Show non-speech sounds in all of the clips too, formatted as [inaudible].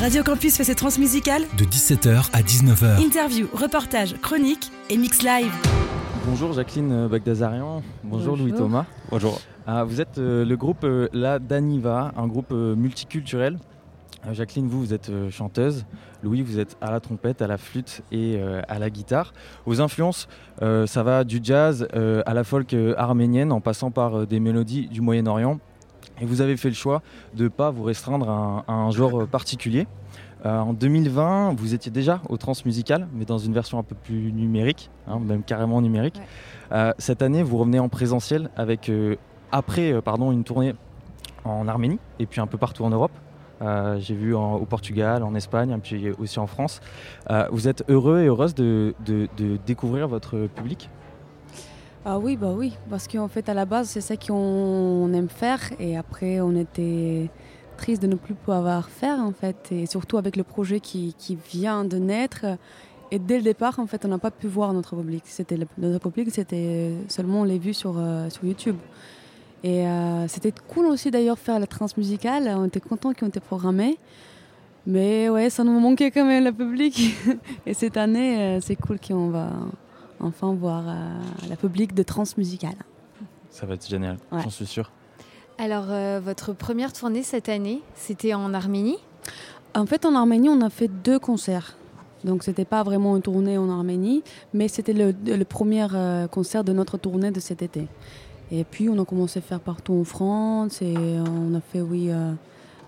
Radio Campus fait ses transmusicales de 17h à 19h. Interview, reportage, chronique et mix live. Bonjour Jacqueline Bagdazarian, bonjour, Louis Thomas. Bonjour. Ah, vous êtes euh, le groupe euh, La Daniva, un groupe euh, multiculturel. Jacqueline, vous, vous êtes chanteuse. Louis, vous êtes à la trompette, à la flûte et à la guitare. Vos influences, ça va du jazz à la folk arménienne en passant par des mélodies du Moyen-Orient. Et vous avez fait le choix de ne pas vous restreindre à un, genre particulier. en 2020, vous étiez déjà au transmusical, mais dans une version un peu plus numérique, hein, même carrément numérique. cette année, vous revenez en présentiel avec après euh, pardon, une tournée en Arménie et puis un peu partout en Europe. Euh, j'ai vu au Portugal, en Espagne, et puis aussi en France. Euh, vous êtes heureux et heureuse de, découvrir votre public? Ah oui, bah oui, parce qu'en fait à la base c'est ça qu'on aime faire et après on était triste de ne plus pouvoir faire en fait et surtout avec le projet qui, vient de naître et dès le départ en fait on n'a pas pu voir notre public. C'était notre public c'était seulement les vues sur, sur YouTube. Et euh, c'était cool aussi d'ailleurs faire la transmusicale. On était contents qu'ils ont été programmés. Mais ouais, ça nous manquait quand même le public. [laughs] Et cette année, euh, c'est cool qu'on va enfin voir euh, la public de transmusicale. Ça va être génial, j'en suis sûr. Alors, votre première tournée cette année, c'était en Arménie? En fait, en Arménie, on a fait deux concerts. Donc, c'était pas vraiment une tournée en Arménie, mais c'était le, le premier concert de notre tournée de cet été. Et puis on a commencé à faire partout en France et on a fait, oui, euh,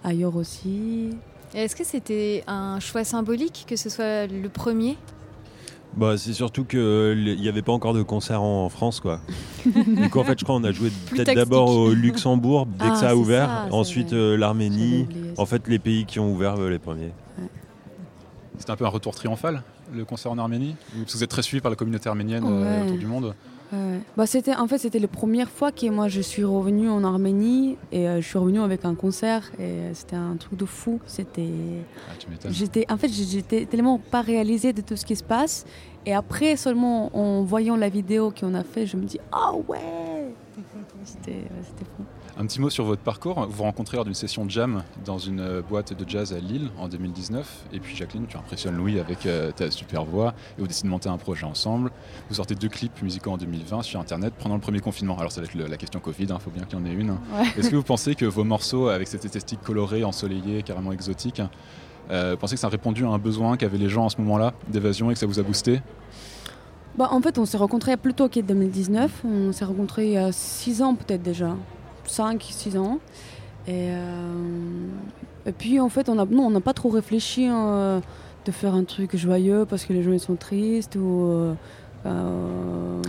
ailleurs aussi. Est-ce que c'était un choix symbolique que ce soit le premier? Bah, c'est surtout qu'il n'y avait pas encore de concert en, France. Quoi. [laughs] du coup, en fait, je crois qu'on a joué peut-être d'abord au Luxembourg dès que ah, ça a ouvert, ensuite euh, l'Arménie, en fait, les pays qui ont ouvert euh, les premiers. C'était un peu un retour triomphal, le concert en Arménie Vous êtes très suivi par la communauté arménienne autour du monde bah, c'était, en fait, c'était la première fois que moi je suis revenue en Arménie et euh, je suis revenue avec un concert et euh, c'était un truc de fou. C'était, ah, j'étais, en fait, j'étais tellement pas réalisée de tout ce qui se passe et après seulement en voyant la vidéo qu'on a fait, je me dis ah ouais, [laughs] c'était, c'était fou. Un petit mot sur votre parcours. Vous vous rencontrez lors d'une session de jam dans une euh, boîte de jazz à Lille en 2019. Et puis Jacqueline, tu impressionnes Louis avec euh, ta super voix et vous décidez de monter un projet ensemble. Vous sortez deux clips musicaux en 2020 sur Internet pendant le premier confinement. Alors ça va être la question Covid, il hein, faut bien qu'il y en ait une. Est-ce que vous pensez que vos morceaux avec cette esthétique colorée, ensoleillée, carrément exotique, euh, vous pensez que ça a répondu à un besoin qu'avaient les gens à ce moment-là d'évasion et que ça vous a boosté? Bah, en fait, on s'est rencontrés plutôt qu'en 2019. On s'est rencontrés il y a 6 ans peut-être déjà. 5-6 ans. Et, euh, et, puis en fait, on n'a on n'a pas trop réfléchi hein, de faire un truc joyeux parce que les gens ils sont tristes ou. Euh, euh,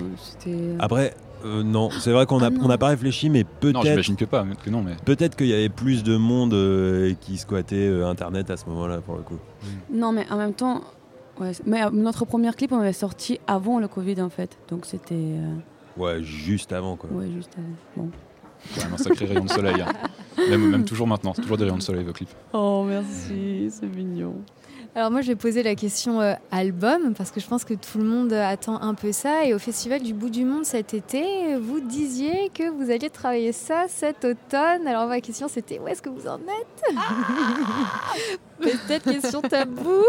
Après, non, c'est vrai qu'on n'a ah n'a pas réfléchi, mais peut-être. J'imagine que pas, que non, mais. Peut-être qu'il y avait plus de monde qui squattait Internet à ce moment-là, pour le coup. Non, mais en même temps, ouais, mais notre premier clip, on l'avait sorti avant le Covid, en fait. Donc c'était. Ouais, juste avant, quoi. Ouais, juste avant. Bon quand un sacré rayon de soleil. Hein. Même, même, toujours maintenant, toujours des rayons de soleil vos clips. Oh merci, c'est mignon. Alors moi je vais poser la question euh, album parce que je pense que tout le monde attend un peu ça et au Festival du Bout du Monde cet été vous disiez que vous alliez travailler ça cet automne. Alors ma question c'était où est-ce que vous en êtes? Ah Peut-être question tabou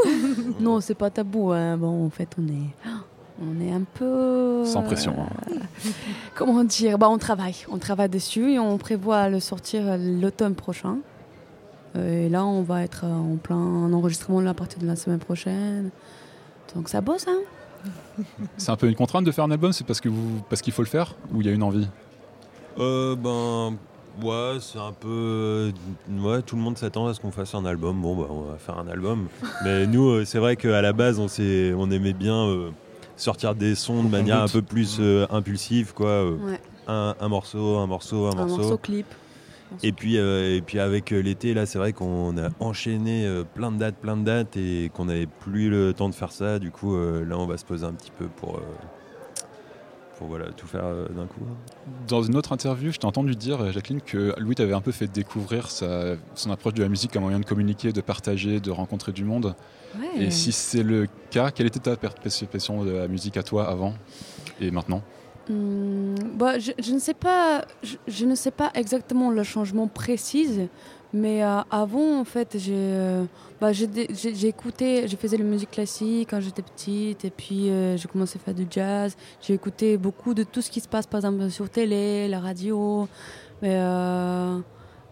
Non c'est pas tabou. Hein. Bon en fait on est on est un peu. Sans pression. Hein. [laughs] comment dire? Bah, On travaille. On travaille dessus et on prévoit le sortir l'automne prochain. Euh, et là, on va être en plein enregistrement à partir de la semaine prochaine. Donc ça bosse, hein [laughs] C'est un peu une contrainte de faire un album? C'est parce que vous, parce qu'il faut le faire Ou il y a une envie? Euh, Ben. Ouais, c'est un peu. Ouais, tout le monde s'attend à ce qu'on fasse un album. Bon, bah, on va faire un album. [laughs] Mais nous, euh, c'est vrai qu'à la base, on, on aimait bien sortir des sons de manière un peu plus euh, impulsive, quoi. Euh, un, morceau, un morceau, un, morceau. Un morceau clip. Et puis, euh, et puis avec l'été, là, c'est vrai qu'on a enchaîné plein de dates, plein de dates, et qu'on n'avait plus le temps de faire ça. Du coup, là, on va se poser un petit peu pour, pour voilà, tout faire d'un coup. Dans une autre interview, je t'ai entendu dire, Jacqueline, que Louis t'avait un peu fait découvrir sa, son approche de la musique comme moyen de communiquer, de partager, de rencontrer du monde. Et si c'est le cas, quelle était ta perception de la musique à toi avant et maintenant? Hmm, bah, je, ne sais pas, je, ne sais pas exactement le changement précis, Mais euh, avant, en fait, j'ai euh, bah, je faisais la musique classique quand j'étais petite, et puis euh, j'ai commencé à faire du jazz. J'ai écouté beaucoup de tout ce qui se passe, par exemple, sur télé, la radio. Mais, euh,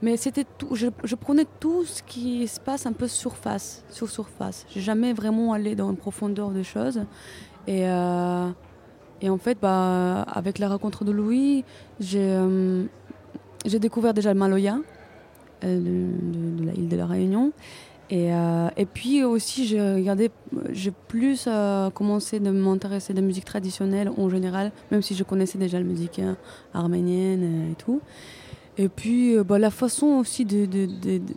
mais c'était tout, je, prenais tout ce qui se passe un peu surface, sur surface. J'ai jamais vraiment allé dans une profondeur des choses. Et, et en fait, bah, avec la rencontre de Louis, j'ai découvert déjà le Maloya de, de- de la île de la Réunion. Et, euh, et puis aussi, j'ai regardé, j'ai plus euh, commencé de m'intéresser de musique traditionnelle en général, même si je connaissais déjà la musique euh, arménienne euh, et tout. Et puis, euh, bah, la façon aussi de, de,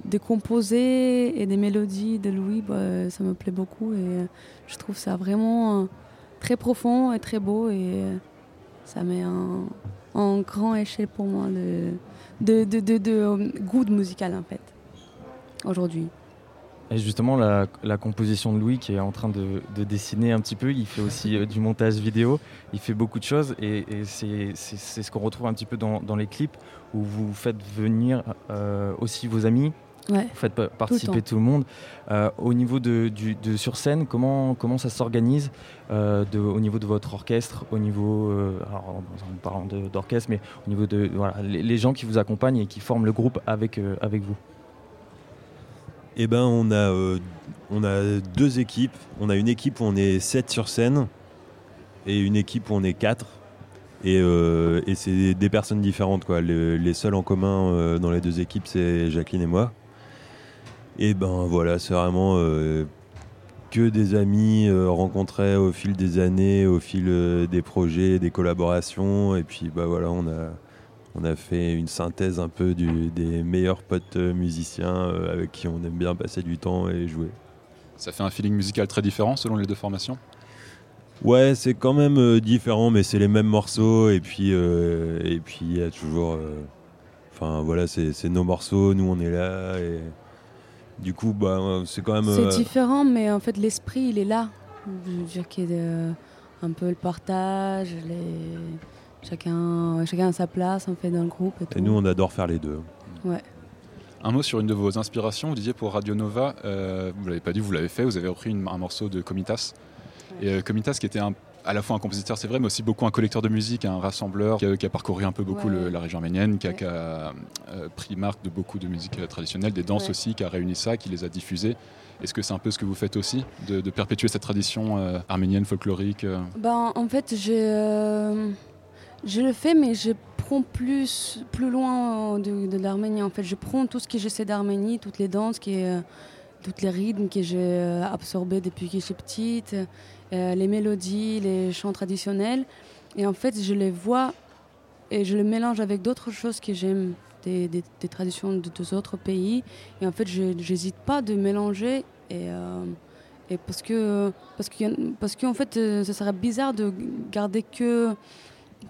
de- composer et des mélodies de Louis, bah, ça me plaît beaucoup. Et euh, je trouve ça vraiment euh, très profond et très beau. Et euh, ça met un, un grand échelle pour moi de, de, de, de, de, euh, goût musical, en fait, aujourd'hui. Et justement, la, la composition de Louis qui est en train de, de dessiner un petit peu, il fait aussi euh, du montage vidéo, il fait beaucoup de choses et, et c'est ce qu'on retrouve un petit peu dans, dans les clips où vous faites venir euh, aussi vos amis, Ouais. vous faites pa- participer tout le, monde. Euh, au niveau de, du, de sur scène, comment, comment ça s'organise euh, au niveau de votre orchestre, au niveau, euh, alors, en parlant d'orchestre, mais au niveau de voilà, les, les gens qui vous accompagnent et qui forment le groupe avec, euh, avec vous? Eh ben, on a, euh, on a deux équipes. On a une équipe où on est 7 sur scène et une équipe où on est 4. Et, euh, et c'est des personnes différentes. Quoi. Le- les seuls en commun euh, dans les deux équipes, c'est Jacqueline et moi. Et ben voilà, c'est vraiment euh, que des amis euh, rencontrés au fil des années, au fil euh, des projets, des collaborations. Et puis bah voilà, on a, on a fait une synthèse un peu du- des meilleurs potes musiciens avec qui on aime bien passer du temps et jouer. Ça fait un feeling musical très différent selon les deux formations? Ouais, c'est quand même différent, mais c'est les mêmes morceaux. Et puis, et puis il y a toujours. Enfin voilà, c'est c'est nos morceaux, nous on est là. Et du coup, bah, euh, c'est quand même. C'est euh, différent, mais en fait, l'esprit, il est là. Je veux dire qu'il y a de- un peu le partage, les... chacun, chacun a sa place en fait, dans le groupe. Et, tout. et nous, on adore faire les deux. Un mot sur une de vos inspirations. Vous disiez pour Radio Nova, euh, vous l'avez pas dit, vous l'avez fait, vous avez repris une- un morceau de Comitas. Et euh, Comitas qui était un- à la fois un compositeur, c'est vrai, mais aussi beaucoup un collecteur de musique, un rassembleur qui a, qui a parcouru un peu beaucoup Ouais. le- la région arménienne, qui a, Ouais. qui a, euh, pris marque de beaucoup de musique euh, traditionnelle, des danses Ouais. aussi, qui a réuni ça, qui les a diffusées. Est-ce que c'est un peu ce que vous faites aussi, de, de perpétuer cette tradition euh, arménienne, folklorique Ben, en fait, je le fais, mais je prends plus, plus loin de, de l'Arménie. En fait, je prends tout ce que je sais d'Arménie, toutes les danses, qui, euh, toutes les rythmes que j'ai euh, absorbés depuis que je suis petite, euh, les mélodies, les chants traditionnels. Et en fait, je les vois et je les mélange avec d'autres choses que j'aime, des, traditions de deux autres pays. Et en fait, je n'hésite pas de mélanger. Et, euh, et parce que parce que parce fait, euh, ça serait bizarre de garder que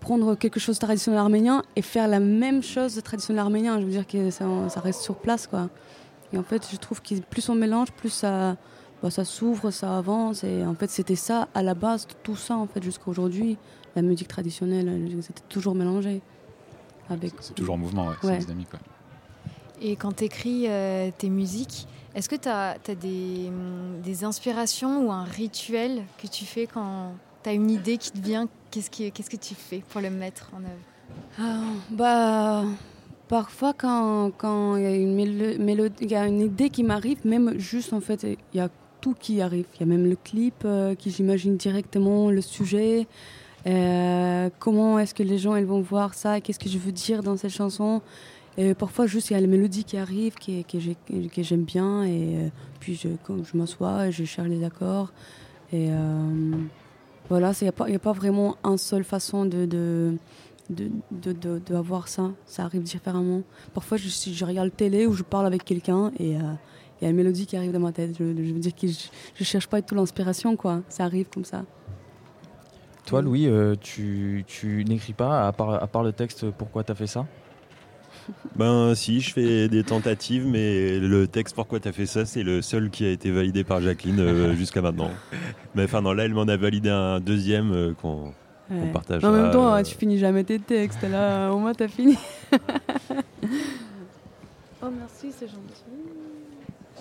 prendre quelque chose de traditionnel arménien et faire la même chose de traditionnel arménien. Je veux dire que ça, ça reste sur place, quoi. Et en fait, je trouve que plus on mélange, plus ça, bah, ça s'ouvre, ça avance. Et en fait, c'était ça à la base, tout ça, en fait, jusqu'à aujourd'hui. La musique traditionnelle, euh, c'était toujours mélangé. Avec... C'est toujours en mouvement, ouais, c'est Ouais. dynamique. ouais. Et quand tu écris tes musiques, est-ce que tu as, des, hum, des inspirations ou un rituel que tu fais quand tu as une idée qui te vient? Qu'est-ce que, qu'est-ce que tu fais pour le mettre en œuvre? Ah, bah, parfois, quand quand il y, a une il y a idée qui m'arrive, même juste en fait, il y a tout qui arrive. Il y a même le clip euh, qui j'imagine directement, le sujet. euh, comment est-ce que les gens vont voir ça? Qu'est-ce que je veux dire dans cette chanson? Et parfois, juste, il y a la mélodie qui arrive, qui, que, j'ai- que j'aime bien. Et euh, puis, je, je m'assois je cherche les accords. Et voilà, il n'y a, a pas vraiment une seule façon de, de, de, de- de avoir ça. Ça arrive différemment. Parfois, je, je regarde la télé ou je parle avec quelqu'un et euh, il y a une mélodie qui arrive dans ma tête. Je, je veux dire que je ne cherche pas du tout l'inspiration, quoi. Ça arrive comme ça. Toi, Louis, euh, tu, tu n'écris pas, à part, à part le texte, pourquoi tu as fait ça? Ben si, je fais des tentatives, mais le texte Pourquoi t'as fait ça, c'est le seul qui a été validé par Jacqueline euh, jusqu'à maintenant. Mais enfin non, là elle m'en a validé un deuxième euh, qu'on Ouais. partagera. En même temps, euh, tu finis jamais tes textes. Là, au moins, t'as fini. [laughs] Oh merci, c'est gentil.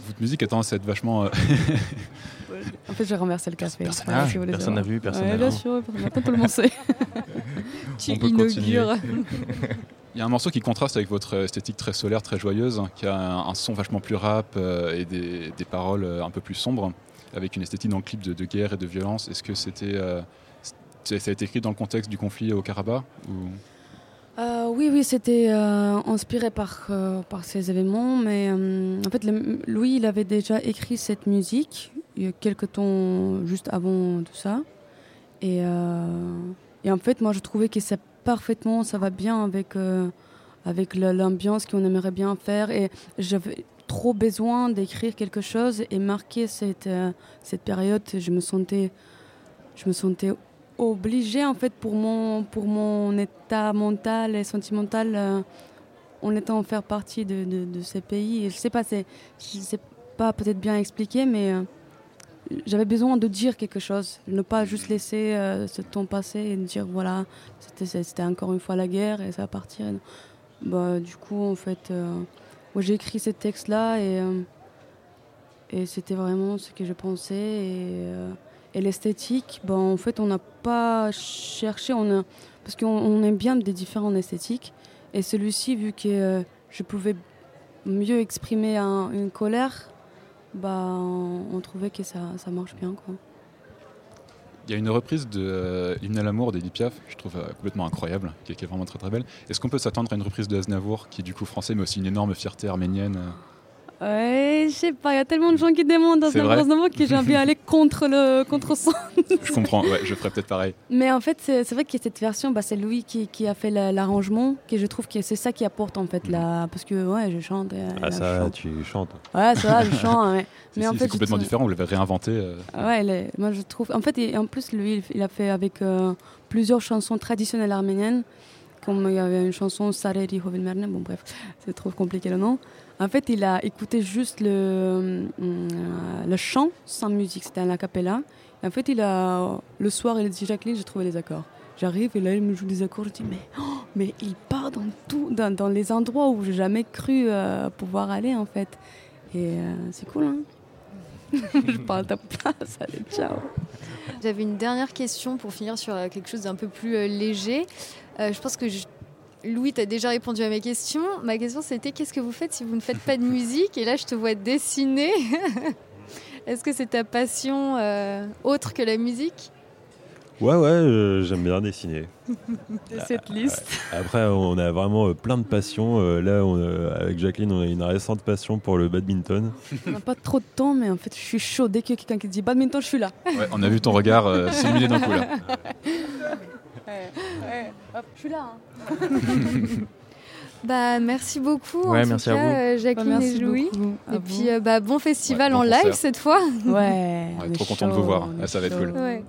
Votre musique a tendance à être vachement. euh, [laughs] En fait, j'ai renversé le café. Personne n'a si voulez personne n'a vu, Ouais, bien vu. sûr, maintenant tout le monde sait. [laughs] Tu On peut continuer. inaugures. Il y a un morceau qui contraste avec votre esthétique très solaire, très joyeuse, qui a un, un son vachement plus rap euh, et des, des paroles euh, un peu plus sombres, avec une esthétique dans le clip de, de guerre et de violence. Est-ce que c'était, euh, ça a été écrit dans le contexte du conflit au Karabakh. Euh, oui, oui, c'était euh, inspiré par, euh, par ces événements, mais en fait, le- Louis, il avait déjà écrit cette musique il y a quelques temps juste avant tout ça. Et, en fait, moi, je trouvais que ça parfaitement, ça va bien avec, avec l'ambiance qu'on aimerait bien faire. Et j'avais trop besoin d'écrire quelque chose et marquer cette, cette période. Je me sentais, je me sentais obligée en fait pour mon pour mon état mental et sentimental euh, en étant faire partie de, de, de ces pays. Et je sais pas c'est je sais pas peut-être bien expliqué mais euh, j'avais besoin de dire quelque chose ne pas juste laisser euh, ce temps passer et dire voilà c'était c'était encore une fois la guerre et ça va partir. Bah du coup en fait euh, moi j'ai écrit ces textes là et et c'était vraiment ce que je pensais et et l'esthétique, ben, en fait, on n'a pas cherché, on a, parce qu'on on aime bien des différentes esthétiques. Et celui-ci, vu que euh, je pouvais mieux exprimer un- une colère, bah, on, trouvait que ça, ça marche bien. Il y a une reprise de euh, L'hymne à l'amour d'Edith Piaf, je trouve euh, complètement incroyable, qui qui est vraiment très très belle. Est-ce qu'on peut s'attendre à une reprise de Aznavour, qui est du coup français, mais aussi une énorme fierté arménienne euh Ouais, je sais pas, il y a tellement de gens qui demandent dans ce que j'ai envie d'aller [laughs] contre le contre son. Je comprends, ouais, je ferais peut-être pareil. Mais en fait, c'est vrai que cette version, bah, c'est Louis qui, qui a fait la- l'arrangement, que je trouve que c'est ça qui apporte en fait là, parce que ouais, je chante. et Ah, ça, chante. tu chantes. Ouais, ça va, je [laughs] chante. ouais. Mais en c'est fait, complètement différent, vous l'avez réinventé. euh, Ouais, moi je trouve. En fait, et en plus, lui, il a fait avec euh, plusieurs chansons traditionnelles arméniennes, comme il y avait une chanson Sareri Hovilmerne, bon bref, [laughs] c'est trop compliqué le nom. En fait, il a écouté juste le, euh, le chant sans musique, c'était un acapella. En fait, il a, le soir, il a dit Jacqueline, j'ai trouvé les accords. J'arrive et là, il me joue des accords. Je dis, mais, [gasps] mais il part dans, tout, dans, dans les endroits où j'ai jamais cru euh, pouvoir aller, en fait. Et euh, c'est cool, hein [laughs] Je parle à ta place. Allez, ciao. J'avais une dernière question pour finir sur euh, quelque chose d'un peu plus euh, léger. Euh, je pense que Louis t'a déjà répondu à mes questions. Ma question c'était qu'est-ce que vous faites si vous ne faites pas de musique Et là je te vois dessiner? [laughs] Est-ce que c'est ta passion autre que la musique? Ouais, ouais, euh, j'aime bien dessiner. [laughs] de cette liste. Après, on a vraiment euh, plein de passions. Euh, là, on, euh, avec Jacqueline, on a une récente passion pour le badminton. On n'a pas trop de temps, mais en fait, je suis chaud. Dès qu'il y a quelqu'un qui dit badminton, je suis là. ouais, on a vu ton regard euh, [laughs] s'illuminer d'un coup là. Hop, je suis là. [laughs] Bah merci beaucoup Ouais, en tout merci à vous. Jacqueline et Louis. Et puis euh, bah, bon festival Ouais, bon en live cette fois. ouais, Ouais, on est trop content de vous voir. Ah, ça va être cool. Ouais.